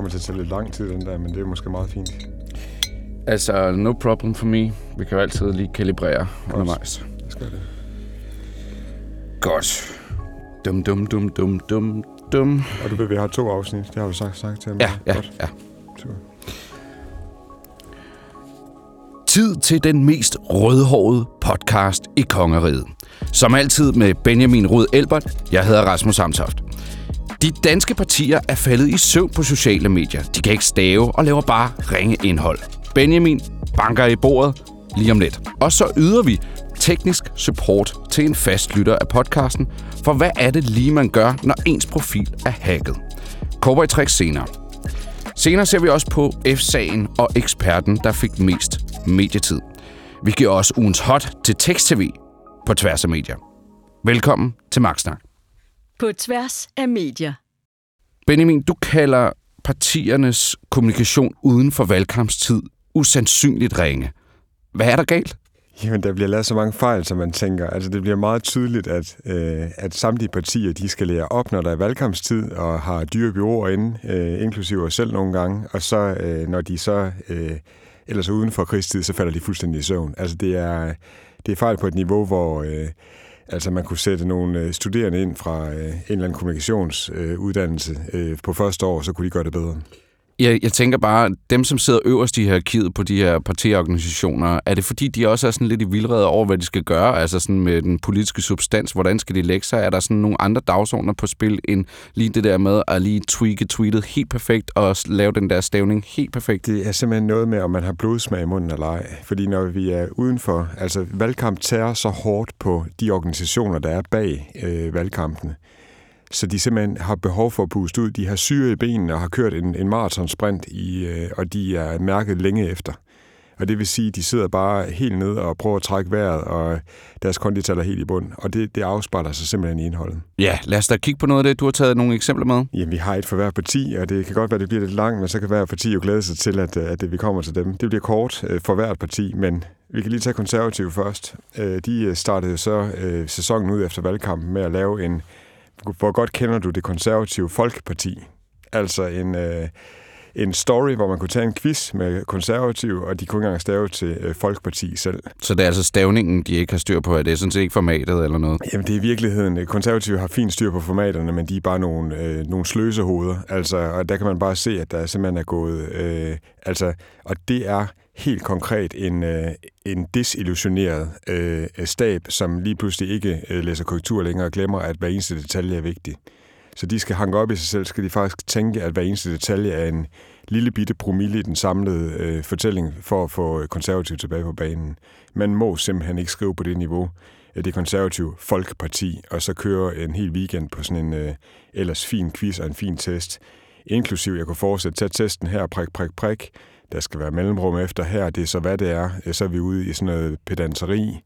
kommer til at tage lidt lang tid, den der, men det er måske meget fint. Altså, no problem for me. Vi kan jo altid lige kalibrere undervejs. Jeg skal det. Godt. Dum, dum, dum, dum, dum, dum. Og du ved, vi har to afsnit. Det har du sagt, sagt til mig. Ja, ja, Godt. ja. Super. Tid til den mest rødhårede podcast i kongeriget. Som altid med Benjamin Rud Elbert. Jeg hedder Rasmus Samtoft. De danske partier er faldet i søvn på sociale medier. De kan ikke stave og laver bare ringe indhold. Benjamin banker i bordet lige om lidt. Og så yder vi teknisk support til en fast lytter af podcasten. For hvad er det lige, man gør, når ens profil er hacket? Cowboy Tricks senere. Senere ser vi også på F-sagen og eksperten, der fik mest medietid. Vi giver også ugens hot til tekst-tv på tværs af medier. Velkommen til Magtsnak. På tværs af medier. Benjamin, du kalder partiernes kommunikation uden for valgkampstid usandsynligt ringe. Hvad er der galt? Jamen, der bliver lavet så mange fejl, som man tænker. Altså, det bliver meget tydeligt, at, øh, at samtlige partier, de skal lære op, når der er valgkampstid, og har dyre byråer inde, øh, inklusive os selv nogle gange. Og så, øh, når de så øh, ellers er uden for krigstid, så falder de fuldstændig i søvn. Altså, det er, det er fejl på et niveau, hvor... Øh, Altså man kunne sætte nogle øh, studerende ind fra øh, en eller anden kommunikationsuddannelse øh, på første år, så kunne de gøre det bedre. Jeg, jeg tænker bare, dem som sidder øverst i hierarkiet på de her partiorganisationer, er det fordi, de også er sådan lidt i vildrede over, hvad de skal gøre? Altså sådan med den politiske substans, hvordan skal de lægge sig? Er der sådan nogle andre dagsordner på spil, end lige det der med at lige tweake tweetet helt perfekt og lave den der stavning helt perfekt? Det er simpelthen noget med, om man har blodsmag i munden eller ej. Fordi når vi er udenfor, altså valgkamp tager så hårdt på de organisationer, der er bag øh, valgkampene, så de simpelthen har behov for at puste ud. De har syre i benene og har kørt en, en marathonsprint, i, øh, og de er mærket længe efter. Og det vil sige, at de sidder bare helt ned og prøver at trække vejret, og deres kondital er helt i bund. Og det, det afspejler sig simpelthen i indholdet. Ja, lad os da kigge på noget af det. Du har taget nogle eksempler med. Jamen, vi har et for hver parti, og det kan godt være, at det bliver lidt langt, men så kan hver parti jo glæde sig til, at, at vi kommer til dem. Det bliver kort øh, for hvert parti, men vi kan lige tage konservative først. Øh, De startede så øh, sæsonen ud efter valgkampen med at lave en... Hvor godt kender du det konservative Folkeparti? Altså en, øh, en story, hvor man kunne tage en quiz med konservative, og de kunne ikke engang stave til øh, Folkeparti selv. Så det er altså stavningen, de ikke har styr på. Er det sådan set ikke formatet eller noget? Jamen, det er i virkeligheden. øh, Konservative har fint styr på formaterne, men de er bare nogle, øh, nogle sløsehoveder. Altså, og der kan man bare se, at der simpelthen er gået... Øh, altså, og det er helt konkret en, øh, en desillusioneret øh, stab, som lige pludselig ikke øh, læser korrektur længere og glemmer, at hver eneste detalje er vigtig. Så de skal hanke op i sig selv, skal de faktisk tænke, at hver eneste detalje er en lille bitte promille i den samlede øh, fortælling for at få konservativ tilbage på banen. Man må simpelthen ikke skrive på det niveau, øh, det konservative Folkeparti, og så køre en hel weekend på sådan en øh, ellers fin quiz og en fin test. Inklusiv, jeg kunne fortsætte, tage testen her, prik, prik, prik. Der skal være mellemrum efter her, det er så hvad det er. Så er vi ude i sådan noget pedanteri.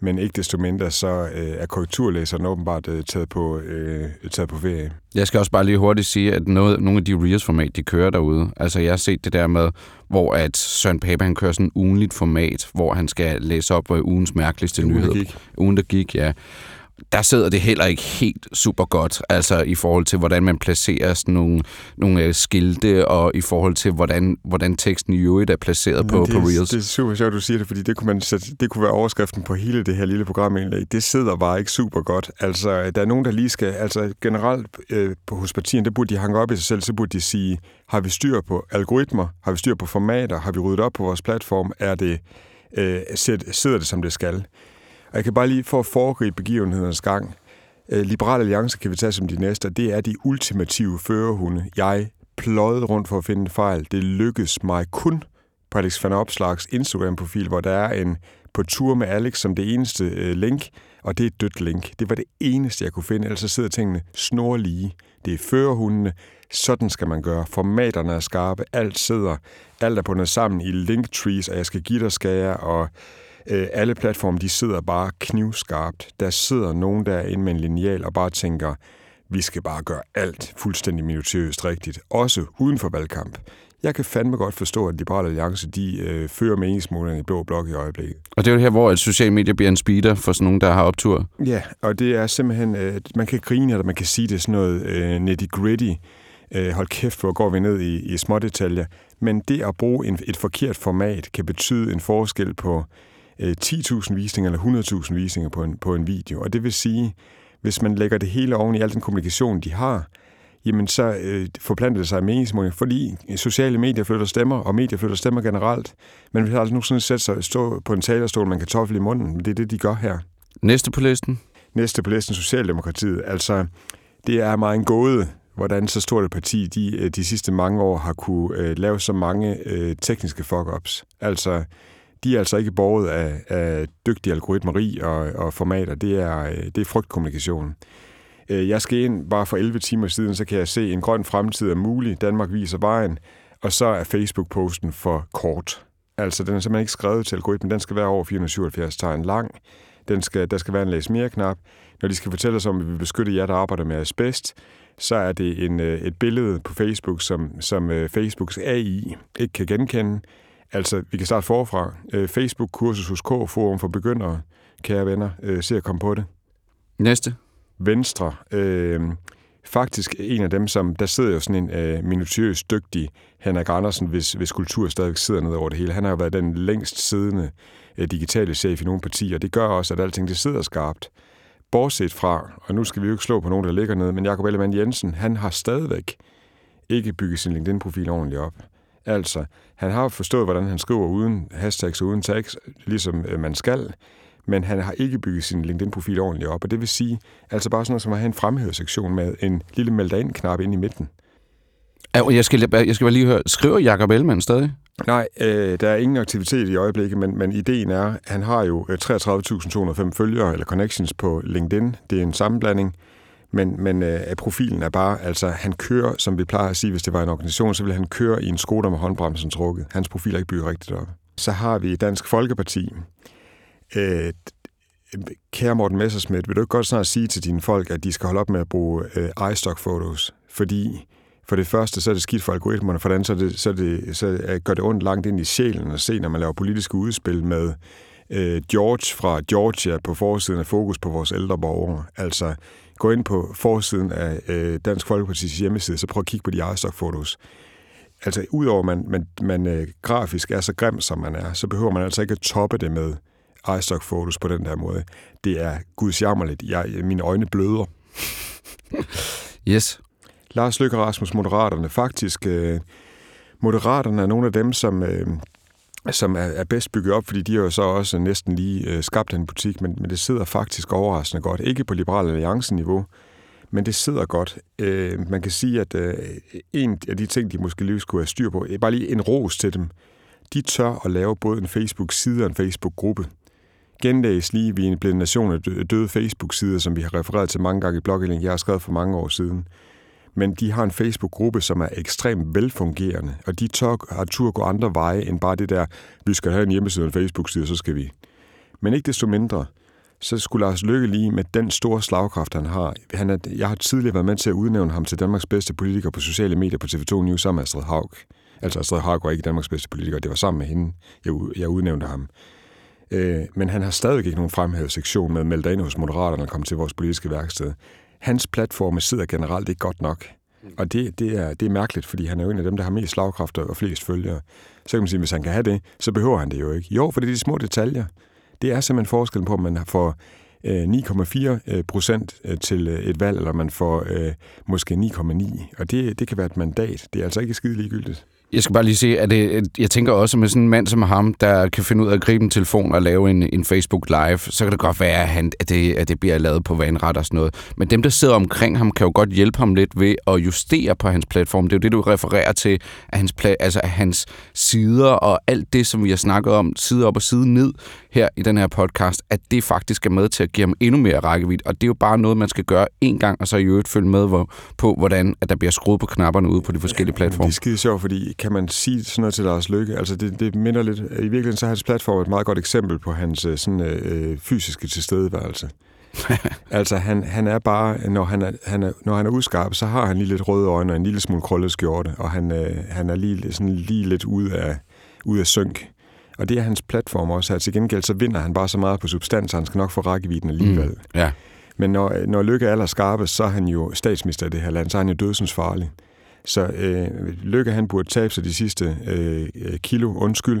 Men ikke desto mindre, så øh, er korrekturlæseren åbenbart øh, taget, på, øh, taget på ferie. Jeg skal også bare lige hurtigt sige, at noget, nogle af de Reels-format, de kører derude, altså jeg har set det der med, hvor at Søren Pape, han kører sådan en ugenligt format, hvor han skal læse op på ugens mærkeligste Ugen, der nyhed. gik. Ugen, der gik, ja. Der sidder det heller ikke helt super godt, altså i forhold til, hvordan man placerer sådan nogle, nogle øh, skilte, og i forhold til, hvordan, hvordan teksten i øvrigt er placeret på, det, på er- Reels. Det er super sjovt, du siger det, fordi det kunne, man sætte, det kunne være overskriften på hele det her lille programindlæg. Det sidder bare ikke super godt. Altså, der er nogen, der lige skal... Altså, generelt øh, på, hos partierne, der burde de hanke op i sig selv, så burde de sige, har vi styr på algoritmer? Har vi styr på formater? Har vi ryddet op på vores platform? Er det, øh, sidder det, som det skal? Jeg kan bare lige for at foregribe begivenhedernes gang. Øh, Liberal Alliance kan vi tage som de næste, det er de ultimative førerhunde. Jeg pløjede rundt for at finde en fejl. Det lykkedes mig kun på Alex van Opslags Instagram-profil, hvor der er en på tur med Alex som det eneste øh, link, og det er et dødt link. Det var det eneste, jeg kunne finde, ellers så sidder tingene snorlige. Det er førerhundene, sådan skal man gøre. Formaterne er skarpe, alt sidder, alt er bundet sammen i linktrees, og jeg skal give dig skære, og øh, alle platforme, de sidder bare knivskarpt. Der sidder nogen derinde med en lineal og bare tænker, vi skal bare gøre alt fuldstændig minutiøst rigtigt, også uden for valgkamp. Jeg kan fandme godt forstå, at Liberal Alliance de øh, fører meningsmålerne i blå blok i øjeblikket. Og det er jo her, hvor et sociale medier bliver en speeder for sådan nogen, der har optur. Ja, og det er simpelthen, øh, man kan grine, eller man kan sige, det er sådan noget øh, nitty-gritty øh, hold kæft, hvor går vi ned i, i små detaljer. Men det at bruge en, et forkert format kan betyde en forskel på 10.000 visninger eller 100.000 visninger på en, på en video. Og det vil sige, hvis man lægger det hele oven i al den kommunikation, de har, jamen så øh, forplanter det sig meningsmåling, fordi sociale medier flytter stemmer, og medier flytter stemmer generelt. Men vi har altså nu sådan sætte sig stå på en talerstol, man kan toffel i munden, men det er det, de gør her. Næste på listen? Næste på listen, Socialdemokratiet. Altså, det er meget en gåde, hvordan så stort et parti de, øh, de sidste mange år har kunne øh, lave så mange øh, tekniske fuck-ups. Altså, de er altså ikke borget af, af dygtige algoritmeri og, og formater. Det er, øh, det er frygtkommunikation. Øh, jeg skal ind bare for 11 timer siden, så kan jeg se, at en grøn fremtid er mulig. Danmark viser vejen. Og så er Facebook-posten for kort. Altså, den er simpelthen ikke skrevet til algoritmen. Den skal være over 477 tegn lang. Den skal, der skal være en læs mere knap. Når de skal fortælle os om, at vi beskytter jer, der arbejder med asbest, så er det en, øh, et billede på Facebook, som, som Facebooks AI ikke kan genkende. Altså, vi kan starte forfra. Uh, Facebook-kursus hos K-forum for begyndere, kære venner. Uh, se at komme på det. Næste. Venstre. Øh, faktisk en af dem, som... Der sidder jo sådan en øh, minutiøs, dygtig Henrik Andersen, hvis, hvis kultur stadigvæk sidder ned over det hele. Han har jo været den længst siddende øh, digitale chef i nogle partier. Det gør også, at alting det sidder skarpt. Bortset fra, og nu skal vi jo ikke slå på nogen, der ligger nede, men Jacob Ellemann Jensen, han har stadigvæk ikke bygget sin LinkedIn-profil ordentligt op. Altså, han har forstået, hvordan han skriver uden hashtags og uden tags, ligesom øh, man skal, men han har ikke bygget sin LinkedIn-profil ordentligt op, og det vil sige, altså bare sådan noget som at have en fremhævesektion med en lille meld ind-knap ind i midten. Jeg skal, jeg skal bare lige høre, skriver Jacob Ellemann stadig? Nej, øh, der er ingen aktivitet i øjeblikket, men, men ideen er, at han har jo 33.205 øh, følgere eller connections på LinkedIn. Det er en sammenblanding, men, men øh, profilen er bare, altså han kører, som vi plejer at sige, hvis det var en organisation, så ville han køre i en skoder med håndbremsen trukket. Hans profil er ikke bygget rigtigt op. Så har vi Dansk Folkeparti. Øh, kære Morten Messersmith, vil du ikke godt snart sige til dine folk, at de skal holde op med at bruge øh, iStock-fotos? Fordi for det første, så er det skidt for algoritmerne, for det andet, så, det, så, det, så øh, gør det ondt langt ind i sjælen at se, når man laver politiske udspil med øh, George fra Georgia på forsiden af fokus på vores ældre borgere. Altså, gå ind på forsiden af øh, Dansk Folkeparti's hjemmeside, så prøv at kigge på de iStock-fotos. Altså, udover man, man, man øh, grafisk er så grim, som man er, så behøver man altså ikke at toppe det med iStock-fotos på den der måde. Det er gudsjammerligt. Jeg, mine øjne bløder. yes. Lars Løkke Rasmus, Moderaterne. Faktisk, øh, Moderaterne er nogle af dem, som, øh, som er, er bedst bygget op, fordi de har jo så også næsten lige øh, skabt en butik, men, men det sidder faktisk overraskende godt. Ikke på Liberal Alliance-niveau, men det sidder godt. Øh, man kan sige, at øh, en af de ting, de måske lige skulle have styr på, er bare lige en ros til dem. De tør at lave både en Facebook-side og en Facebook-gruppe. Genlæs lige, vi er blevet en nation af døde Facebook-sider, som vi har refereret til mange gange i blogindlæg, jeg har skrevet for mange år siden men de har en Facebook-gruppe, som er ekstremt velfungerende, og de tør, har tur gå andre veje end bare det der, vi skal have en hjemmeside og en Facebook-side, så skal vi. Men ikke desto mindre, så skulle Lars Løkke lige med den store slagkraft, han har. Han er, jeg har tidligere været med til at udnævne ham til Danmarks bedste politiker på sociale medier på TV2 News sammen med Astrid Haug. Altså Astrid Haug var ikke Danmarks bedste politiker, det var sammen med hende, jeg, jeg udnævnte ham. Øh, men han har stadig ikke nogen fremhævet sektion med at melde ind hos Moderaterne og komme til vores politiske værksted hans platforme sidder generelt ikke godt nok. Og det, det, er, det er mærkeligt, fordi han er jo en af dem, der har mest slagkræfter og flest følgere. Så kan man sige, at hvis han kan have det, så behøver han det jo ikke. Jo, for det er de små detaljer. Det er simpelthen forskellen på, om man får 9,4 øh, øh, procent øh, til et valg, eller man får måske 9,9. Og det, det kan være et mandat. Det er altså ikke skide ligegyldigt. Jeg skal bare lige sige, at det, jeg tænker også med sådan en mand som ham, der kan finde ud af at gribe en telefon og lave en, en Facebook Live, så kan det godt være, at, han, at, det, at det bliver lavet på vandret og sådan noget. Men dem, der sidder omkring ham, kan jo godt hjælpe ham lidt ved at justere på hans platform. Det er jo det, du refererer til, at hans, altså at hans sider og alt det, som vi har snakket om, side op og side ned her i den her podcast, at det faktisk er med til at give ham endnu mere rækkevidde. Og det er jo bare noget, man skal gøre en gang, og så i øvrigt følge med hvor, på, hvordan at der bliver skruet på knapperne ude på de forskellige platforme. Det er skide sjovt, fordi kan man sige sådan noget til Lars Lykke? Altså det, det minder lidt, i virkeligheden så er hans platform et meget godt eksempel på hans øh, sådan, øh, fysiske tilstedeværelse. altså han, han er bare, når han er, han er, når han er udskarp, så har han lige lidt røde øjne og en lille smule krøllet skjorte, og han, øh, han er lige, sådan, lige lidt ude af, ude af synk. Og det er hans platform også her. Til gengæld så vinder han bare så meget på substans, han skal nok få rækkevidden alligevel. Mm, ja. Men når, når Lykke er allerskarpest, så er han jo statsminister i det her land, så er han jo dødsens farlig. Så øh, Lykke, han burde tabe sig de sidste øh, kilo, undskyld.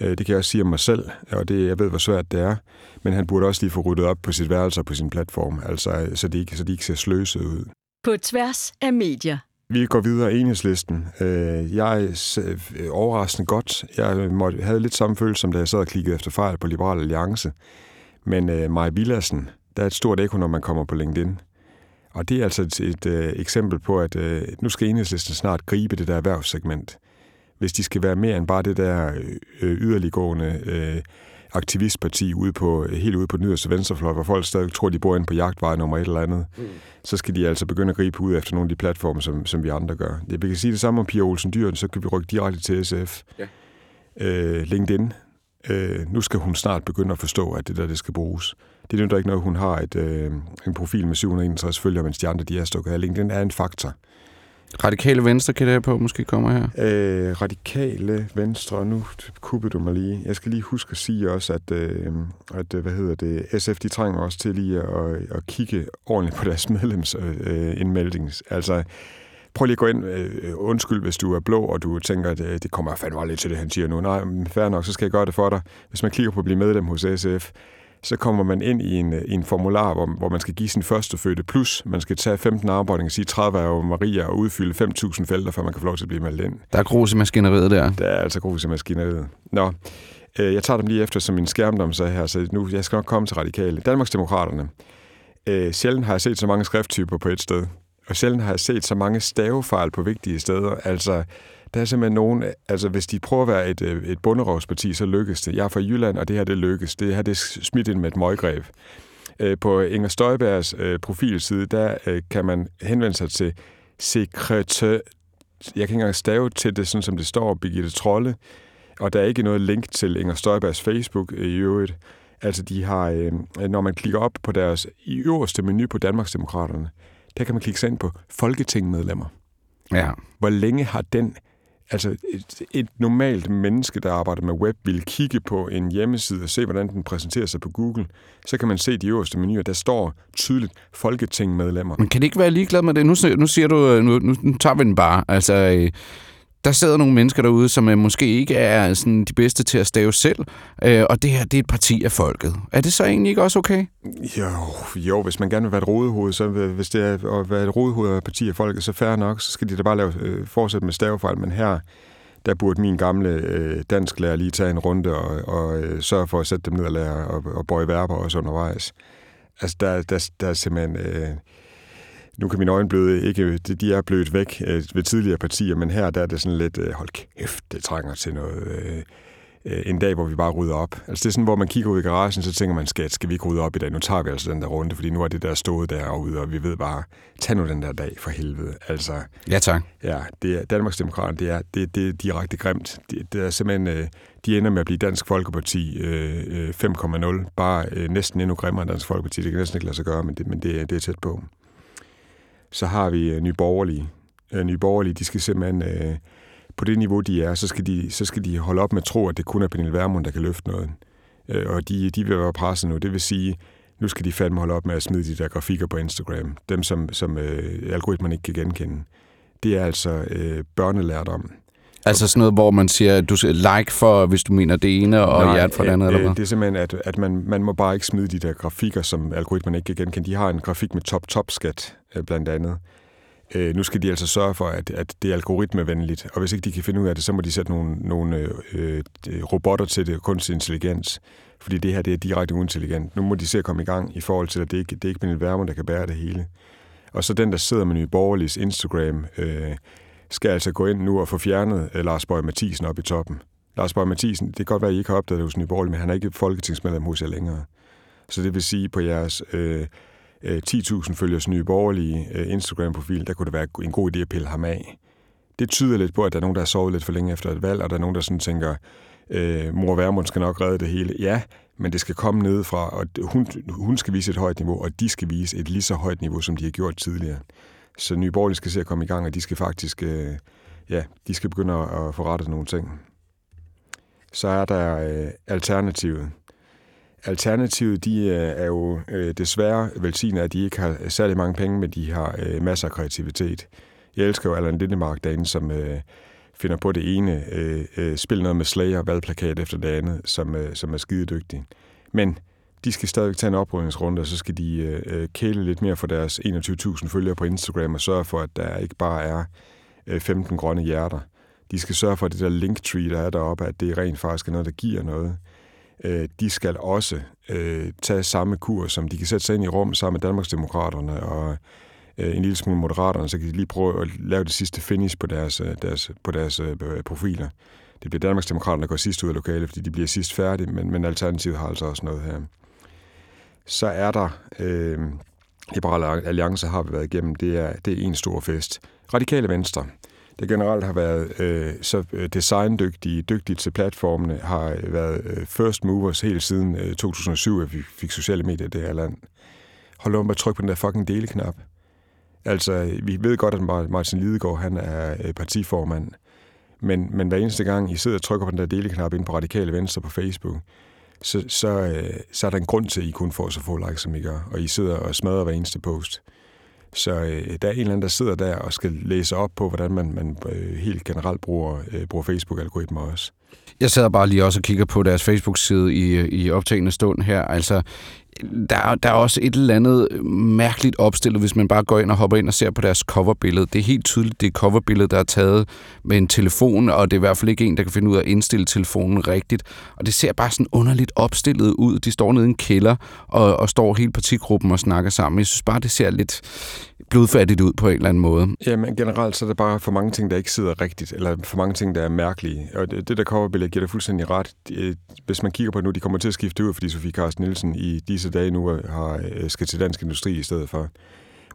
Øh, det kan jeg også sige om mig selv, og det, jeg ved, hvor svært det er. Men han burde også lige få ryddet op på sit værelse og på sin platform, altså, så, de ikke, så de ikke ser sløset ud. På tværs af medier. Vi går videre i enhedslisten. Øh, jeg er øh, overraskende godt. Jeg måtte, havde lidt samme følelse, som da jeg sad og klikkede efter fejl på Liberal Alliance. Men uh, Maja Villadsen, der er et stort ekko, når man kommer på LinkedIn. Og det er altså et, et uh, eksempel på, at uh, nu skal enhedslisten snart gribe det der erhvervssegment. Hvis de skal være mere end bare det der uh, yderliggående uh, aktivistparti ude på, helt ude på den yderste venstrefløj, hvor folk stadig tror, de bor inde på jagtvej nummer et eller andet, mm. så skal de altså begynde at gribe ud efter nogle af de platforme, som, som vi andre gør. Jeg kan sige det samme om Pia Olsen Dyr, så kan vi rykke direkte til SF. Ja. Øh, LinkedIn. Øh, nu skal hun snart begynde at forstå, at det der, det skal bruges. Det er jo ikke noget, hun har et, øh, en profil med 761 følgere, mens de andre de er stukket af. LinkedIn er en faktor. Radikale Venstre kan det på måske kommer her? Øh, radikale Venstre, nu kuppede du mig lige. Jeg skal lige huske at sige også, at, øh, at hvad hedder det, SF de trænger også til lige at, at kigge ordentligt på deres medlemsindmelding. Øh, altså, prøv lige at gå ind, øh, undskyld, hvis du er blå, og du tænker, at øh, det kommer fandme lidt til det, han siger nu. Nej, men fair nok, så skal jeg gøre det for dig. Hvis man klikker på at blive medlem hos SF, så kommer man ind i en, i en formular, hvor, hvor man skal give sin første fødte plus. Man skal tage 15 arbejdinger, sige 30 af Maria og udfylde 5.000 felter, før man kan få lov til at blive meldt ind. Der er grus i maskineriet der. Der er altså grus i maskineriet. Nå, øh, jeg tager dem lige efter som min skærmdom så her, så nu jeg skal nok komme til radikale. Danmarksdemokraterne. Øh, sjældent har jeg set så mange skrifttyper på et sted, og sjældent har jeg set så mange stavefejl på vigtige steder. Altså, der er simpelthen nogen, altså hvis de prøver at være et, øh, et bunderovsparti, så lykkes det. Jeg er fra Jylland, og det her det lykkes. Det her det er smidt ind med et møggreb. Øh, på Inger Støjbergs øh, profilside, der kan man henvende sig til sekretær, jeg kan ikke engang stave til det, sådan som det står, Birgitte Trolle, og der er ikke noget link til Inger Støjbergs Facebook i øvrigt. Altså, de har, når man klikker op på deres i øverste menu på Danmarksdemokraterne, der kan man klikke sig ind på folketingmedlemmer. Ja. Hvor længe har den Altså et, et normalt menneske, der arbejder med web, vil kigge på en hjemmeside og se, hvordan den præsenterer sig på Google. Så kan man se de øverste menuer, der står tydeligt folketingmedlemmer. Men kan det ikke være ligeglad med det? Nu, nu siger du, nu, nu tager vi den bare. Altså, øh, der sidder nogle mennesker derude, som øh, måske ikke er sådan, de bedste til at stave selv, øh, og det her det er et parti af folket. Er det så egentlig ikke også okay? Jo, jo hvis man gerne vil være et rodehoved, så hvis det er at være et rodehoved af et parti af folket, så færre nok, så skal de da bare lave, øh, fortsætte med stavefejl, men her der burde min gamle øh, dansklærer lige tage en runde og, og øh, sørge for at sætte dem ned og lære og, og bøje verber også undervejs. Altså, der, der, der er simpelthen... Øh, nu kan mine øjne bløde ikke, de er blødt væk øh, ved tidligere partier, men her der er det sådan lidt, øh, hold kæft, det trænger til noget, øh, en dag, hvor vi bare rydder op. Altså det er sådan, hvor man kigger ud i garagen, så tænker man, skat, skal vi ikke rydde op i dag? Nu tager vi altså den der runde, fordi nu er det der stået derude, og vi ved bare, tag nu den der dag for helvede. Altså, ja, tak. Ja, det er, Danmarksdemokraterne, det er, det, det er direkte grimt. Det, det er simpelthen, de ender med at blive Dansk Folkeparti øh, 5,0, bare øh, næsten endnu grimmere end Dansk Folkeparti. Det kan næsten ikke lade sig gøre, men det, men det, det er tæt på så har vi øh, nyborgerlige. Øh, nyborgerlige, de skal simpelthen, øh, på det niveau, de er, så skal de, så skal de holde op med at tro, at det kun er Pernille Vermund, der kan løfte noget. Øh, og de, de vil være presset nu. Det vil sige, nu skal de fandme holde op med at smide de der grafikker på Instagram. Dem, som, som øh, algoritmen ikke kan genkende. Det er altså øh, børnelærdom. Altså sådan noget, hvor man siger, du skal like for, hvis du mener det ene, og Nej, hjert for det andet, øh, eller hvad? det er simpelthen, at, at man, man må bare ikke smide de der grafikker, som algoritmen ikke kan genkende. De har en grafik med top-top-skat, øh, blandt andet. Øh, nu skal de altså sørge for, at, at det er algoritmevenligt, og hvis ikke de kan finde ud af det, så må de sætte nogle, nogle øh, øh, robotter til det, kunstig intelligens, fordi det her det er direkte uintelligent. Nu må de se at komme i gang i forhold til, at det ikke det er ikke Pernille Vermund, der kan bære det hele. Og så den, der sidder med Nye Borgerliges Instagram, øh, skal altså gå ind nu og få fjernet øh, Lars Borg Mathisen op i toppen. Lars Borg Mathisen, det kan godt være, at I ikke har opdaget det hos Nye Borgerlige, men han er ikke folketingsmedlem hos jer længere. Så det vil sige, på jeres øh, Øh, 10.000 følgers Nye Borgerlige øh, Instagram-profil, der kunne det være en god idé at pille ham af. Det tyder lidt på, at der er nogen, der har sovet lidt for længe efter et valg, og der er nogen, der sådan tænker, øh, mor Værmund skal nok redde det hele. Ja, men det skal komme nedefra, og hun, hun skal vise et højt niveau, og de skal vise et lige så højt niveau, som de har gjort tidligere. Så Nye Borgerlige skal se at komme i gang, og de skal faktisk, øh, ja, de skal begynde at, at få rettet nogle ting. Så er der øh, alternativet. Alternativet, de øh, er jo øh, desværre velsignet, at de ikke har særlig mange penge, men de har øh, masser af kreativitet. Jeg elsker jo Allan Lindemark derinde, som øh, finder på det ene, øh, øh, spiller noget med Slayer og valgplakat efter det andet, som, øh, som er skide dygtige. Men de skal stadigvæk tage en oprydningsrunde, og så skal de øh, øh kæle lidt mere for deres 21.000 følgere på Instagram og sørge for, at der ikke bare er øh, 15 grønne hjerter. De skal sørge for, at det der linktree, der er deroppe, at det rent faktisk er noget, der giver noget. Øh, de skal også øh, tage samme kurs, som de kan sætte sig ind i rum sammen med Danmarksdemokraterne og øh, en lille smule moderaterne, så kan de lige prøve at lave det sidste finish på deres, øh, deres, på deres øh, øh, profiler. Det bliver Danmarksdemokraterne, der går sidst ud af lokalet, fordi de bliver sidst færdige, men, men Alternativet har altså også noget her. Så er der øh, Liberale Alliance har vi været igennem, det er, det er en stor fest. Radikale Venstre, der generelt har været øh, så øh, designdygtige, dygtige til platformene, har øh, været øh, first movers helt siden øh, 2007, at vi fik sociale medier i det her land. Hold om at trykke på den der fucking deleknap. Altså, vi ved godt, at Martin Lidegaard, han er øh, partiformand, men, men hver eneste gang, I sidder og trykker på den der deleknap ind på Radikale Venstre på Facebook, så, så, øh, så er der en grund til, at I kun får så få likes, som I gør, og I sidder og smadrer hver eneste post. Så øh, der er en eller anden, der sidder der og skal læse op på, hvordan man, man øh, helt generelt bruger, øh, bruger Facebook-algoritmer også. Jeg sidder bare lige også og kigger på deres Facebook-side i, i optagende stund her. Altså, der, der er også et eller andet mærkeligt opstillet, hvis man bare går ind og hopper ind og ser på deres coverbillede. Det er helt tydeligt, det er coverbillede, der er taget med en telefon, og det er i hvert fald ikke en, der kan finde ud af at indstille telefonen rigtigt. Og det ser bare sådan underligt opstillet ud. De står nede i en kælder og, og står hele partigruppen og snakker sammen. Jeg synes bare, det ser lidt blodfattigt ud på en eller anden måde. Jamen generelt så er der bare for mange ting, der ikke sidder rigtigt, eller for mange ting, der er mærkelige. Og det, det der coverbillede giver det fuldstændig ret. Hvis man kigger på det nu, de kommer til at skifte ud, fordi Sofie Carsten Nielsen i disse dage nu har, øh, skal til dansk industri i stedet for.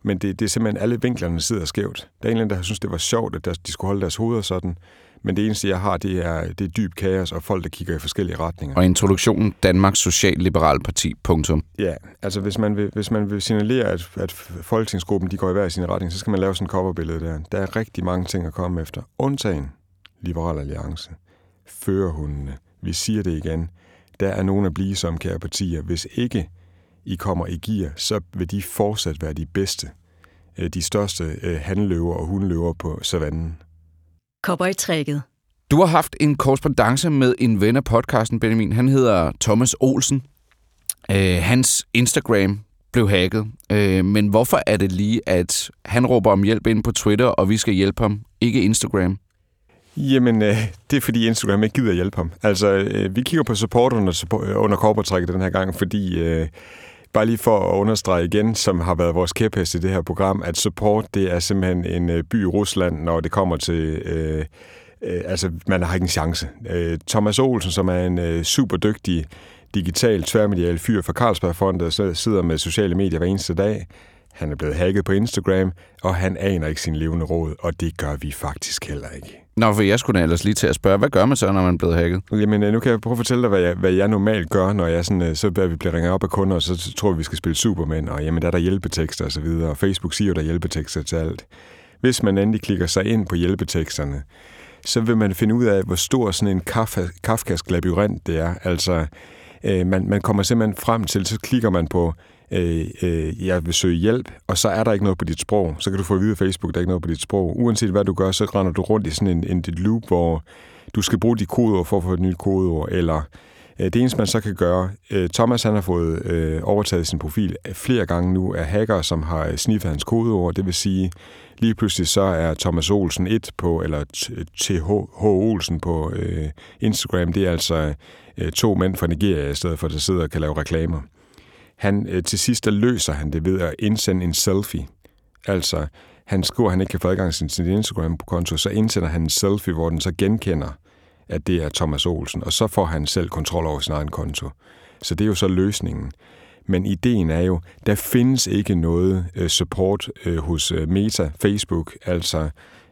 Men det, det er simpelthen, alle vinklerne sidder skævt. Der er en eller anden, der synes, det var sjovt, at de skulle holde deres hoveder sådan. Men det eneste, jeg har, det er, det er dyb kaos og folk, der kigger i forskellige retninger. Og introduktionen Danmarks Social-Liberale Parti, punktum. Ja, altså hvis man vil, hvis man vil signalere, at, at folketingsgruppen de går i hver sin retning, så skal man lave sådan en coverbillede der. Der er rigtig mange ting at komme efter. Undtagen Liberal Alliance. Førerhundene. Vi siger det igen. Der er nogle af blive som kære partier. Hvis ikke I kommer i gear, så vil de fortsat være de bedste. Øh, de største øh, handløver og hundeløver på savannen. Cowboy-trækket. Du har haft en korrespondence med en ven af podcasten, Benjamin. Han hedder Thomas Olsen. Øh, hans Instagram blev hacket. Øh, men hvorfor er det lige, at han råber om hjælp ind på Twitter, og vi skal hjælpe ham, ikke Instagram? Jamen, øh, det er fordi Instagram ikke gider hjælpe ham. Altså, øh, vi kigger på support under, øh, under korportrækket den her gang, fordi... Øh, bare lige for at understrege igen, som har været vores kæphest i det her program, at support, det er simpelthen en øh, by i Rusland, når det kommer til... Øh, øh, altså, man har ikke en chance. Øh, Thomas Olsen, som er en øh, super dygtig digital tværmedial fyr fra Carlsbergfondet, så sidder med sociale medier hver eneste dag. Han er blevet hacket på Instagram, og han aner ikke sin levende råd, og det gør vi faktisk heller ikke. Nå, for jeg skulle ellers lige til at spørge, hvad gør man så, når man er blevet hacket? Jamen, øh, nu kan jeg prøve at fortælle dig, hvad jeg, hvad jeg normalt gør, når jeg sådan, øh, så bliver vi bliver ringet op af kunder, og så tror vi, vi skal spille Superman, og jamen, der er der hjælpetekster og så videre, og Facebook siger jo, der er hjælpetekster til alt. Hvis man endelig klikker sig ind på hjælpeteksterne, så vil man finde ud af, hvor stor sådan en kafkask labyrint det er. Altså, øh, man, man kommer simpelthen frem til, så klikker man på øh, øh, jeg vil søge hjælp, og så er der ikke noget på dit sprog. Så kan du få at vide af Facebook, der er ikke noget på dit sprog. Uanset hvad du gør, så render du rundt i sådan en, en dit loop, hvor du skal bruge de kodeord for at få et nyt kodeord, eller øh, det eneste, man så kan gøre, øh, Thomas han har fået øh, overtaget sin profil flere gange nu af hacker, som har sniffet hans kodeord. Det vil sige, lige pludselig så er Thomas Olsen 1 på, eller TH Olsen på øh, Instagram, det er altså øh, to mænd fra Nigeria, i stedet for at der sidder og kan lave reklamer. Han, øh, til sidst der løser han det ved at indsende en selfie. Altså, han skriver, at han ikke kan få adgang til sin Instagram-konto, så indsender han en selfie, hvor den så genkender, at det er Thomas Olsen, og så får han selv kontrol over sin egen konto. Så det er jo så løsningen. Men ideen er jo, der findes ikke noget øh, support øh, hos Meta, Facebook, altså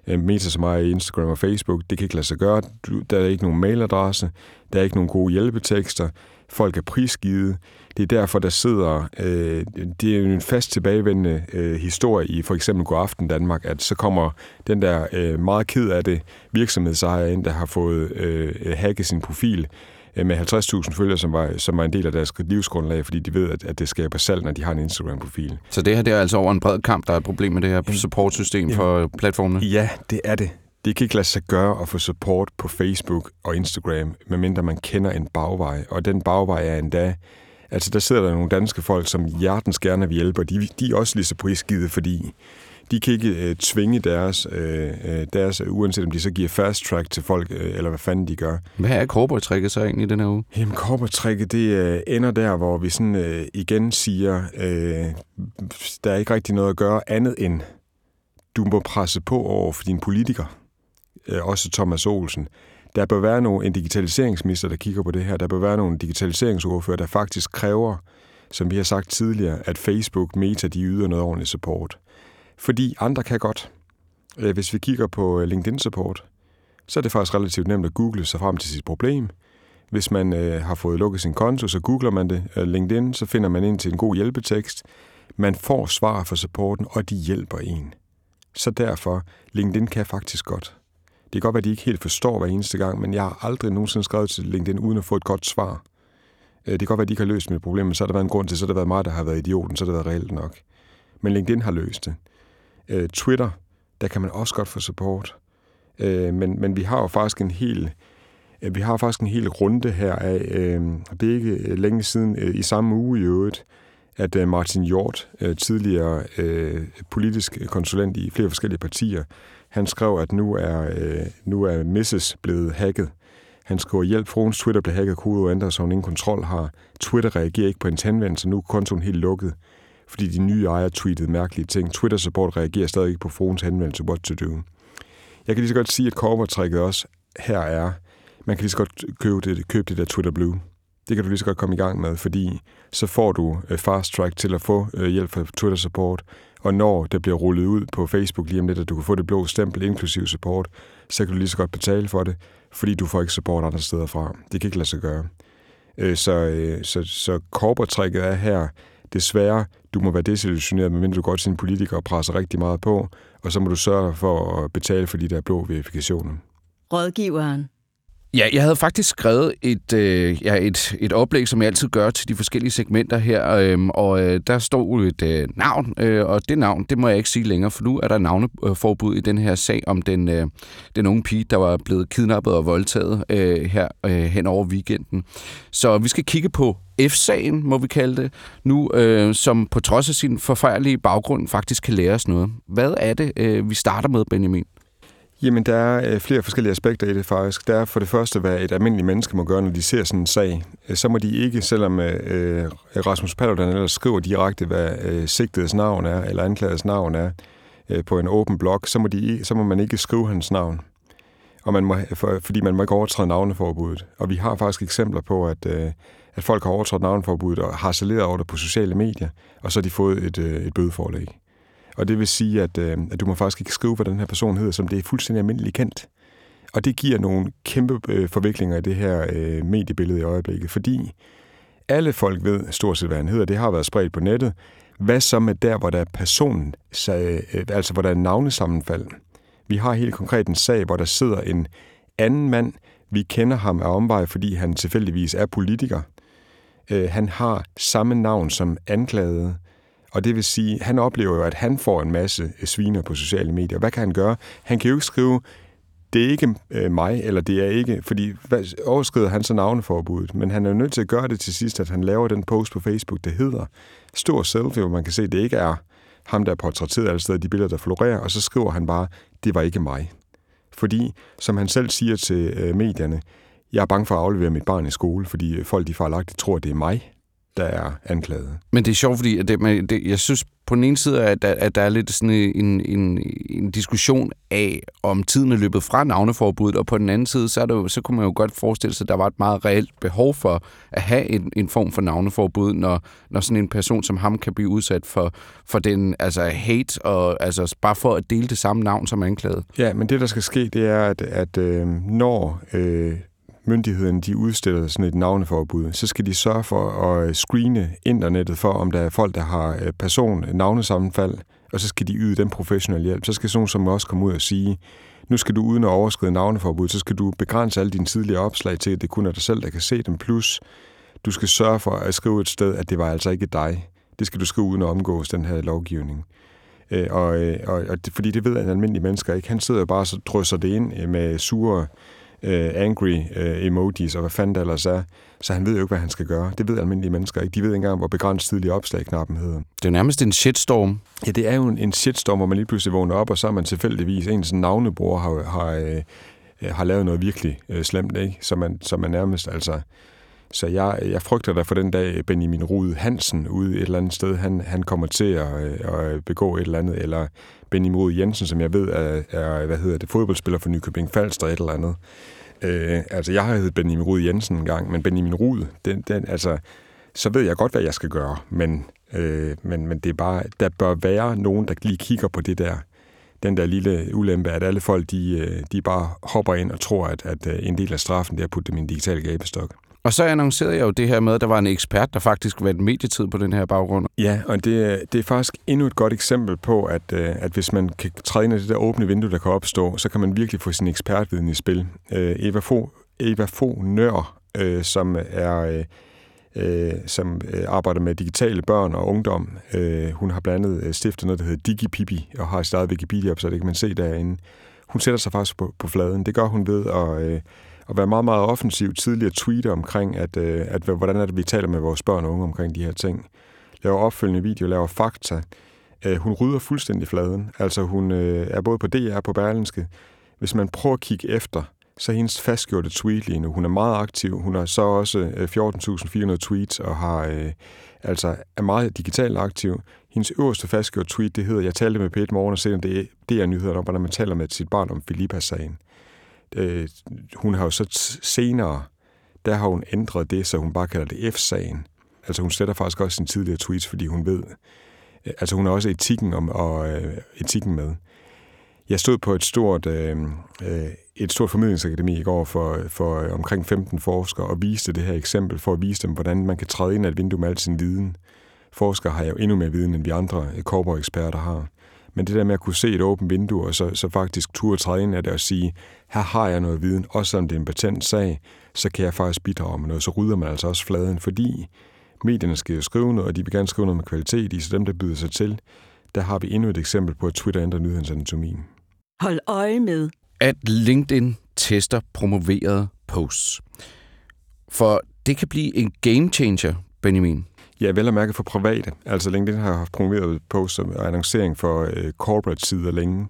Meta som er Instagram og Facebook, det kan ikke lade sig gøre. Der er ikke nogen mailadresse, der er ikke nogen gode hjælpetekster, folk er prisgivet. Det er derfor, der sidder... Øh, det er en fast tilbagevendende øh, historie i for eksempel God Aften Danmark, at så kommer den der øh, meget ked af det virksomhedsejer ind, der har fået øh, hacket sin profil, øh, med 50.000 følgere, som var, som var en del af deres livsgrundlag, fordi de ved, at, at det skaber salg, når de har en Instagram-profil. Så det her det er altså over en bred kamp, der er et problem med det her supportsystem ja. for platformene? Ja, det er det. Det kan ikke lade sig gøre at få support på Facebook og Instagram, medmindre man kender en bagvej. Og den bagvej er endda... Altså, der sidder der nogle danske folk, som hjertens gerne vil hjælpe, og de, de er også lige så prisgivet, fordi de kan ikke øh, tvinge deres, øh, øh deres, uanset om de så giver fast track til folk, øh, eller hvad fanden de gør. Hvad er cowboy-tricket så egentlig den her uge? Jamen, cowboy-tricket, det øh, ender der, hvor vi sådan øh, igen siger, øh, der er ikke rigtig noget at gøre andet end, du må presse på over for din politiker, øh, også Thomas Olsen. Der bør være nogle, en digitaliseringsminister, der kigger på det her. Der bør være nogle digitaliseringsordfører, der faktisk kræver, som vi har sagt tidligere, at Facebook, Meta, de yder noget ordentligt support. Fordi andre kan godt. Øh, hvis vi kigger på øh, LinkedIn-support, så er det faktisk relativt nemt at google sig frem til sit problem. Hvis man øh, har fået lukket sin konto, så googler man det. Øh, LinkedIn, så finder man ind til en god hjælpetekst. Man får svar fra supporten, og de hjælper en. Så derfor, LinkedIn kan faktisk godt. Det kan godt være, at de ikke helt forstår hver eneste gang, men jeg har aldrig nogensinde skrevet til LinkedIn uden at få et godt svar. Øh, det kan godt være, at de ikke har løst mit problem, men så har der været en grund til, så har det været mig, der har været idioten, så har det været reelt nok. Men LinkedIn har løst det. Øh, Twitter, der kan man også godt få support. Øh, men, men vi har jo faktisk en hel vi har faktisk en hel runde her af, det er ikke længe siden, i samme uge i øvrigt, at Martin Hjort, tidligere politisk konsulent i flere forskellige partier, han skrev, at nu er, øh, nu er Mrs. blevet hacket. Han skriver, hjælp, fruens Twitter blev hacket, kode ændret, så hun ingen kontrol har. Twitter reagerer ikke på en henvendelse, nu er kontoen helt lukket fordi de nye ejere tweetede mærkelige ting. Twitter-support reagerer stadig ikke på Fruens henvendelse What to do. Jeg kan lige så godt sige, at korportrækket også her er, man kan lige så godt købe det, købe det der Twitter Blue. Det kan du lige så godt komme i gang med, fordi så får du øh, fast track til at få øh, hjælp fra Twitter support, og når det bliver rullet ud på Facebook lige om lidt, at du kan få det blå stempel inklusiv support, så kan du lige så godt betale for det, fordi du får ikke support andre steder fra. Det kan ikke lade sig gøre. Øh, så, så, så corporate er her, desværre, du må være desillusioneret, medmindre du går til en politiker og presser rigtig meget på, og så må du sørge for at betale for de der blå verifikationer. Rådgiveren. Ja, jeg havde faktisk skrevet et, øh, ja, et, et oplæg, som jeg altid gør til de forskellige segmenter her, øh, og øh, der stod et øh, navn, øh, og det navn, det må jeg ikke sige længere, for nu er der navneforbud i den her sag om den, øh, den unge pige, der var blevet kidnappet og voldtaget øh, her øh, hen over weekenden. Så vi skal kigge på F-sagen, må vi kalde det, nu, øh, som på trods af sin forfærdelige baggrund faktisk kan lære os noget. Hvad er det, øh, vi starter med, Benjamin? Jamen, der er øh, flere forskellige aspekter i det faktisk. Der er for det første, hvad et almindeligt menneske må gøre, når de ser sådan en sag. Øh, så må de ikke, selvom øh, øh, Rasmus Paludan ellers skriver direkte, hvad øh, sigtets navn er, eller anklagets navn er, øh, på en åben blog, så må, de, så må man ikke skrive hans navn. Og man må, for, fordi man må ikke overtræde navneforbuddet. Og vi har faktisk eksempler på, at, øh, at folk har overtrådt navneforbuddet og har saleret over det på sociale medier, og så har de fået et, øh, et bødeforlæg. Og det vil sige, at, øh, at du må faktisk ikke skrive, hvad den her person hedder, som det er fuldstændig almindeligt kendt. Og det giver nogle kæmpe øh, forviklinger i det her øh, mediebillede i øjeblikket, fordi alle folk ved stort set, hvad han hedder. Det har været spredt på nettet. Hvad så med der, hvor der er personen, så, øh, altså hvor der er navnesammenfald? Vi har helt konkret en sag, hvor der sidder en anden mand. Vi kender ham af omvej, fordi han tilfældigvis er politiker. Øh, han har samme navn som anklagede. Og det vil sige, han oplever jo, at han får en masse øh, sviner på sociale medier. Hvad kan han gøre? Han kan jo ikke skrive, det er ikke øh, mig, eller det er ikke, fordi hvad, overskrider han så navneforbuddet, men han er jo nødt til at gøre det til sidst, at han laver den post på Facebook, der hedder Stor Selfie, hvor man kan se, at det ikke er ham, der er portrætteret alle steder, de billeder, der florerer, og så skriver han bare, det var ikke mig. Fordi, som han selv siger til øh, medierne, jeg er bange for at aflevere mit barn i skole, fordi øh, folk de fejlagtigt tror, at det er mig, der er anklaget. Men det er sjovt, fordi det, man, det, jeg synes på den ene side, at der, at der er lidt sådan en, en, en diskussion af, om tiden er løbet fra navneforbuddet, og på den anden side, så, er det, så kunne man jo godt forestille sig, at der var et meget reelt behov for at have en, en form for navneforbud, når, når sådan en person som ham kan blive udsat for, for den altså hate, og altså bare for at dele det samme navn som anklaget. Ja, men det, der skal ske, det er, at, at øh, når... Øh myndighederne de udstiller sådan et navneforbud, så skal de sørge for at øh, screene internettet for, om der er folk, der har øh, person øh, navnesammenfald, og så skal de yde den professionelle hjælp. Så skal sådan som også komme ud og sige, nu skal du uden at overskride navneforbud, så skal du begrænse alle dine tidligere opslag til, at det kun er dig selv, der kan se dem. Plus, du skal sørge for at skrive et sted, at det var altså ikke dig. Det skal du skrive uden at omgås den her lovgivning. Øh, og, og, og det, fordi det ved en almindelig mennesker ikke. Han sidder jo bare så drysser det ind med sure, uh, angry uh, emojis og hvad fanden det ellers er. Så han ved jo ikke, hvad han skal gøre. Det ved almindelige mennesker ikke. De ved ikke engang, hvor begrænset tidlig opslag-knappen hedder. Det er nærmest en shitstorm. Ja, det er jo en, en shitstorm, hvor man lige pludselig vågner op, og så er man tilfældigvis, en sådan navnebror har, har, uh, har lavet noget virkelig uh, slemt, ikke? Så man, så man nærmest altså så jeg, jeg frygter da for den dag, Benjamin Rud Hansen ude et eller andet sted, han, han kommer til at, øh, at begå et eller andet, eller Benjamin Rud Jensen, som jeg ved er, er hvad hedder det, fodboldspiller for Nykøbing Falster et eller andet. Øh, altså, jeg har heddet Benjamin Rud Jensen engang, men Benjamin Rud, den, den, altså, så ved jeg godt, hvad jeg skal gøre, men, øh, men, men det er bare, der bør være nogen, der lige kigger på det der, den der lille ulempe, at alle folk, de, øh, de bare hopper ind og tror, at, at øh, en del af straffen, det er at putte dem i en digital gabestok. Og så annoncerede jeg jo det her med, at der var en ekspert, der faktisk var medietid på den her baggrund. Ja, og det, det er faktisk endnu et godt eksempel på, at, øh, at hvis man kan træde ind i det der åbne vindue, der kan opstå, så kan man virkelig få sin ekspertviden i spil. Øh, Eva Fo, Eva Fo Nør, øh, som er... Øh, øh som øh, arbejder med digitale børn og ungdom. Øh, hun har blandt andet stiftet noget, der hedder DigiPipi, og har startet Wikipedia op, så det kan man se derinde. Hun sætter sig faktisk på, på fladen. Det gør hun ved at, øh, at være meget, meget offensiv tidligere tweeter omkring, at, øh, at hvordan er det, vi taler med vores børn og unge omkring de her ting. Laver opfølgende video, laver fakta. Øh, hun rydder fuldstændig fladen. Altså hun øh, er både på DR og på Berlinske. Hvis man prøver at kigge efter, så er hendes fastgjorte tweet lige nu. Hun er meget aktiv. Hun har så også øh, 14.400 tweets og har øh, altså er meget digitalt aktiv. Hendes øverste fastgjorte tweet, det hedder, jeg talte med Pete Morgen og ser det, det er nyheder om, hvordan man taler med sit barn om Filippa-sagen øh, hun har jo så senere, der har hun ændret det, så hun bare kalder det F-sagen. Altså hun sætter faktisk også sin tidligere tweets, fordi hun ved, øh, altså hun har også etikken, om, og, øh, etikken med. Jeg stod på et stort, øh, øh, et stort formidlingsakademi i går for, for øh, omkring 15 forskere og viste det her eksempel for at vise dem, hvordan man kan træde ind af et vindue med al sin viden. Forskere har jo endnu mere viden, end vi andre øh, korporeksperter eksperter har. Men det der med at kunne se et åbent vindue, og så, så faktisk turde træde ind af det og sige, her har jeg noget viden, også om det er en patent sag, så kan jeg faktisk bidrage med noget. Så rydder man altså også fladen, fordi medierne skal jo skrive noget, og de vil gerne skrive noget med kvalitet i, så dem, der byder sig til, der har vi endnu et eksempel på, at Twitter ændrer nyhedens anatomi. Hold øje med. At LinkedIn tester promoverede posts. For det kan blive en game changer, Benjamin. Ja, vel at mærke for private. Altså LinkedIn har haft promoveret post og annoncering for øh, corporate-sider længe.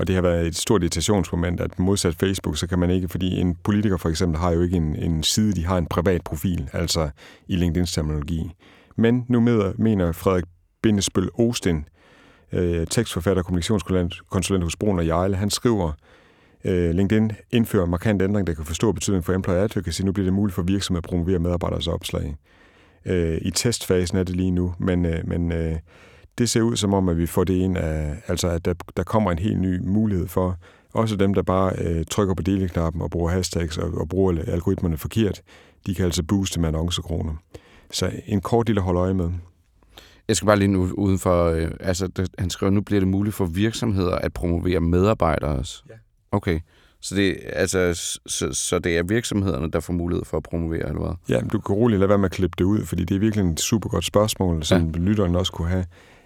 Og det har været et stort irritationsmoment, at modsat Facebook, så kan man ikke, fordi en politiker for eksempel har jo ikke en, en side, de har en privat profil, altså i LinkedIn's terminologi. Men nu med, mener Frederik Bindesbøl Osten, øh, tekstforfatter og kommunikationskonsulent hos Brun og Jejle, han skriver, øh, LinkedIn indfører en markant ændring, der kan få stor betydning for employer advocacy. Nu bliver det muligt for virksomheder at promovere medarbejderes opslag. Øh, I testfasen er det lige nu, men, øh, men øh, det ser ud som om, at vi får det ind af, altså at der, der kommer en helt ny mulighed for, også dem, der bare øh, trykker på deleknappen og bruger hashtags og, og bruger algoritmerne forkert, de kan altså booste med annoncekroner. Så en kort lille hold øje med. Jeg skal bare lige nu uden for, øh, altså han skriver, nu bliver det muligt for virksomheder at promovere medarbejdere også. Ja. Okay. Så det, altså, så, så det er virksomhederne, der får mulighed for at promovere, eller hvad? Ja, men du kan roligt lade være med at klippe det ud, fordi det er virkelig et super godt spørgsmål, som ja. lytteren også kunne have.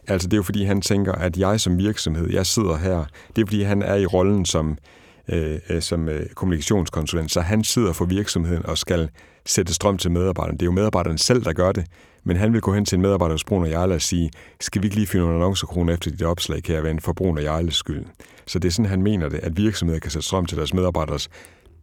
Altså, det er jo fordi, han tænker, at jeg som virksomhed, jeg sidder her. Det er fordi, han er i rollen som, øh, øh som øh, kommunikationskonsulent, så han sidder for virksomheden og skal sætte strøm til medarbejderne. Det er jo medarbejderne selv, der gør det, men han vil gå hen til en medarbejder hos Brun og Jarle og sige, skal vi ikke lige finde nogle annoncekroner efter dit opslag, her, ven, for Brun og Jarles skyld. Så det er sådan, han mener det, at virksomheder kan sætte strøm til deres medarbejderes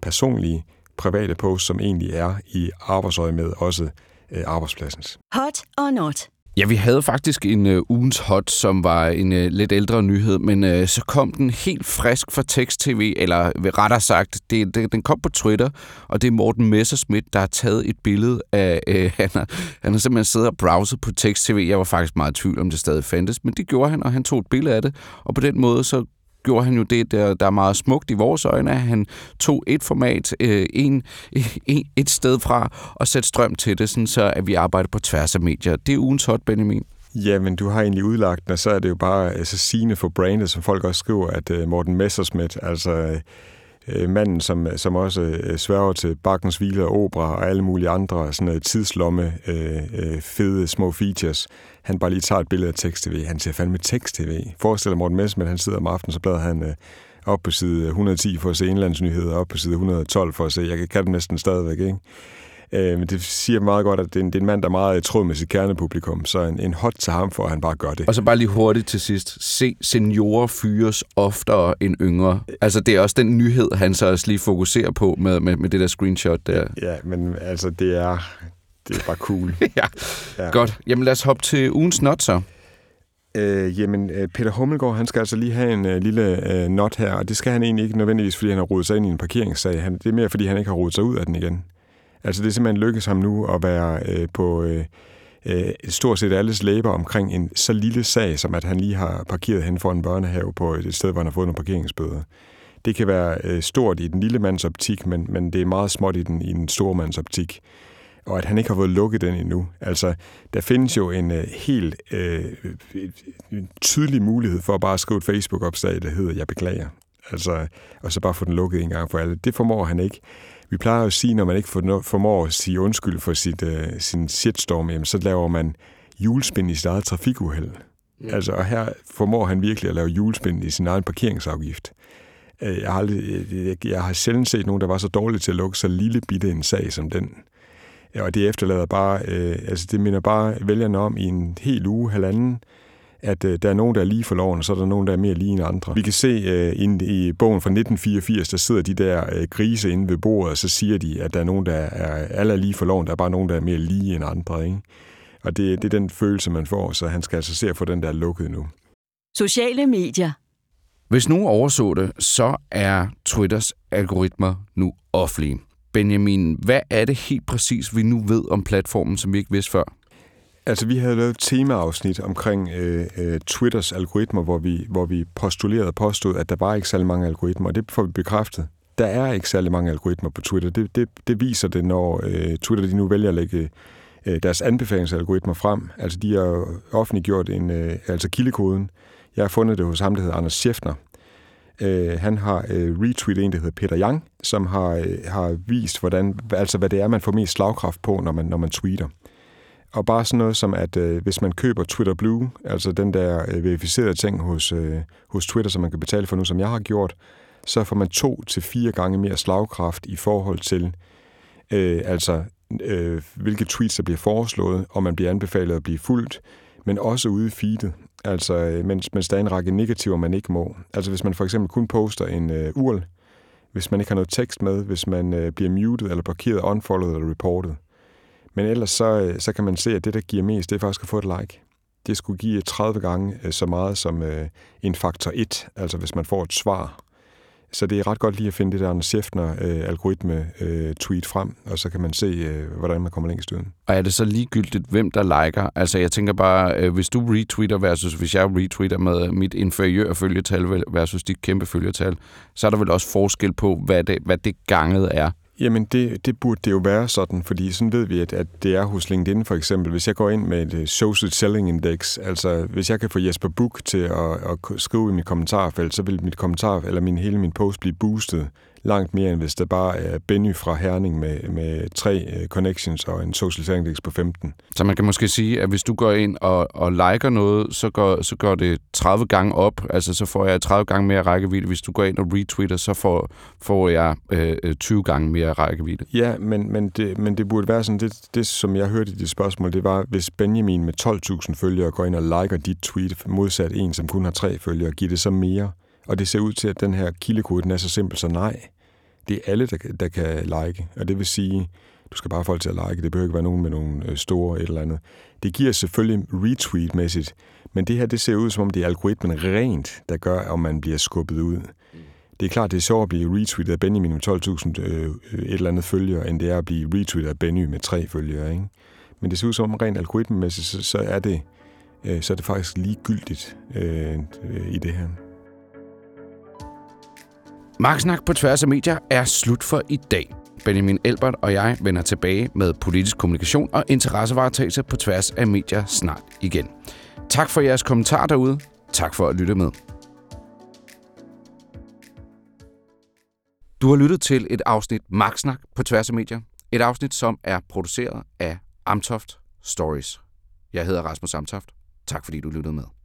personlige, private post, som egentlig er i arbejdsøje med også øh, arbejdspladsens. Hot or not? Ja, vi havde faktisk en øh, ugens hot, som var en øh, lidt ældre nyhed, men øh, så kom den helt frisk fra Tekst-TV, eller øh, rettere sagt, det, det, den kom på Twitter, og det er Morten Messerschmidt, der har taget et billede af, øh, han, har, han har simpelthen siddet og browset på Tekst-TV. Jeg var faktisk meget i tvivl, om det stadig fandtes, men det gjorde han, og han tog et billede af det, og på den måde så gjorde han jo det, der, der er meget smukt i vores øjne. Han tog et format øh, en, en, et sted fra og satte strøm til det, sådan så at vi arbejder på tværs af medier. Det er ugens hot, Benjamin. Ja, men du har egentlig udlagt den, og så er det jo bare altså, sigende for brandet, som folk også skriver, at uh, Morten Messersmith, altså uh, manden, som, som også øh, sværger til Bakkens Hvile og Opera og alle mulige andre sådan noget tidslomme, øh, øh, fede små features, han bare lige tager et billede af tekst-tv. Han ser fandme tekst-tv. Forestil dig Morten Messmann, han sidder om aftenen, så bladrer han øh, op på side 110 for at se indlandsnyheder, op på side 112 for at se, jeg kan det næsten stadigvæk, ikke? Øh, men det siger meget godt, at det er, en, det er en mand, der er meget i tråd med sit kernepublikum, så en, en hot til ham for, at han bare gør det. Og så bare lige hurtigt til sidst. Se, seniorer fyres oftere end yngre. Altså, det er også den nyhed, han så også lige fokuserer på med, med, med det der screenshot der. Ja, men altså, det er, det er bare cool. ja. ja, godt. Jamen, lad os hoppe til ugens not så. Øh, jamen, Peter Hummelgaard, han skal altså lige have en uh, lille uh, not her, og det skal han egentlig ikke nødvendigvis, fordi han har rodet sig ind i en parkeringssag. Han, det er mere, fordi han ikke har rodet sig ud af den igen. Altså det er simpelthen lykkedes ham nu at være øh, på øh, øh, stort set alles læber omkring en så lille sag, som at han lige har parkeret hen for en børnehave på et sted, hvor han har fået nogle parkeringsbøder. Det kan være øh, stort i den lille mands optik, men, men det er meget småt i den, i den store mands optik. Og at han ikke har fået lukket den endnu. Altså, der findes jo en øh, helt øh, tydelig mulighed for at bare skrive et Facebook-opslag, der hedder, jeg beklager. Altså, og så bare få den lukket en gang for alle. Det formår han ikke. Vi plejer at sige, når man ikke formår at sige undskyld for sit, uh, sin shitstorm, jamen, så laver man julespind i sit eget trafikuheld. Mm. Altså, og her formår han virkelig at lave julespind i sin egen parkeringsafgift. Øh, jeg har, aldrig, jeg, jeg har sjældent set nogen, der var så dårlig til at lukke så lille bitte en sag som den. Og det efterlader bare, øh, altså det minder bare vælgerne om i en hel uge, halvanden, at øh, der er nogen, der er lige for loven, og så er der nogen, der er mere lige end andre. Vi kan se øh, i bogen fra 1984, der sidder de der øh, grise inde ved bordet, og så siger de, at der er nogen, der er alle er lige for loven, der er bare nogen, der er mere lige end andre. Ikke? Og det, det er den følelse, man får, så han skal altså se at få den der lukket nu. Sociale medier. Hvis nogen overså det, så er Twitters algoritmer nu offentlige. Benjamin, hvad er det helt præcis, vi nu ved om platformen, som vi ikke vidste før? Altså, vi havde lavet et temaafsnit omkring øh, øh, Twitters algoritmer, hvor vi, hvor vi postulerede og påstod, at der var ikke særlig mange algoritmer, og det får vi bekræftet. Der er ikke særlig mange algoritmer på Twitter. Det, det, det viser det, når øh, Twitter de nu vælger at lægge øh, deres anbefalingsalgoritmer frem. Altså, de har offentliggjort en, øh, altså kildekoden. Jeg har fundet det hos ham, der hedder Anders Schäffner. Øh, han har øh, retweetet en, der hedder Peter Yang, som har, øh, har vist, hvordan, altså, hvad det er, man får mest slagkraft på, når man, når man tweeter. Og bare sådan noget som, at øh, hvis man køber Twitter Blue, altså den der øh, verificerede ting hos, øh, hos Twitter, som man kan betale for nu, som jeg har gjort, så får man to til fire gange mere slagkraft i forhold til, øh, altså øh, hvilke tweets, der bliver foreslået, og man bliver anbefalet at blive fuldt, men også ude i feedet, altså øh, mens, mens der er en række negativer, man ikke må. Altså hvis man for eksempel kun poster en øh, URL, hvis man ikke har noget tekst med, hvis man øh, bliver muted eller blokeret, unfollowed eller reported. Men ellers så, øh, så kan man se, at det, der giver mest, det er faktisk at få et like. Det skulle give 30 gange øh, så meget som øh, en faktor 1, altså hvis man får et svar. Så det er ret godt lige at finde det der Anders Schäffner øh, algoritme tweet frem, og så kan man se, hvordan man kommer længst uden. Og er det så ligegyldigt, hvem der liker? Altså jeg tænker bare, hvis du retweeter versus hvis jeg retweeter med mit inferiør følgetal versus dit kæmpe følgetal, så er der vel også forskel på, hvad det, hvad det ganget er. Jamen, det, det burde det jo være sådan, fordi sådan ved vi, at, at det er hos LinkedIn for eksempel. Hvis jeg går ind med et øh, social selling index, altså hvis jeg kan få Jesper Buch til at, at skrive i mit kommentarfelt, så vil mit kommentar, eller min, hele min post blive boostet langt mere, end hvis det bare er Benny fra Herning med, med tre uh, connections og en social selling index på 15. Så man kan måske sige, at hvis du går ind og, og liker noget, så går, så går det 30 gange op, altså så får jeg 30 gange mere rækkevidde. Hvis du går ind og retweeter, så får, får jeg øh, 20 gange mere rækkevidde. Ja, men, men, det, men det burde være sådan, det, det som jeg hørte i dit spørgsmål, det var, hvis Benjamin med 12.000 følgere går ind og liker dit tweet, modsat en, som kun har tre følgere, giver det så mere? Og det ser ud til, at den her kildekode den er så simpel, så nej. Det er alle, der, der kan like. Og det vil sige, du skal bare få folk til at like. Det behøver ikke være nogen med nogle øh, store et eller andet. Det giver selvfølgelig retweet-mæssigt, men det her, det ser ud som om, det er algoritmen rent, der gør, om man bliver skubbet ud. Det er klart, det er sjovt at blive retweetet af Benjamin med 12.000 øh, et eller andet følgere, end det er at blive retweetet af Benny med tre følgere. Ikke? Men det ser ud som om, rent algoritmemæssigt, så, så er det øh, så er det faktisk ligegyldigt øh, øh, i det her. Magtsnak på tværs af medier er slut for i dag. Benjamin Elbert og jeg vender tilbage med politisk kommunikation og interessevaretagelse på tværs af medier snart igen. Tak for jeres kommentarer derude. Tak for at lytte med. Du har lyttet til et afsnit Magtsnak på tværs af medier. Et afsnit, som er produceret af Amtoft Stories. Jeg hedder Rasmus Amtoft. Tak fordi du lyttede med.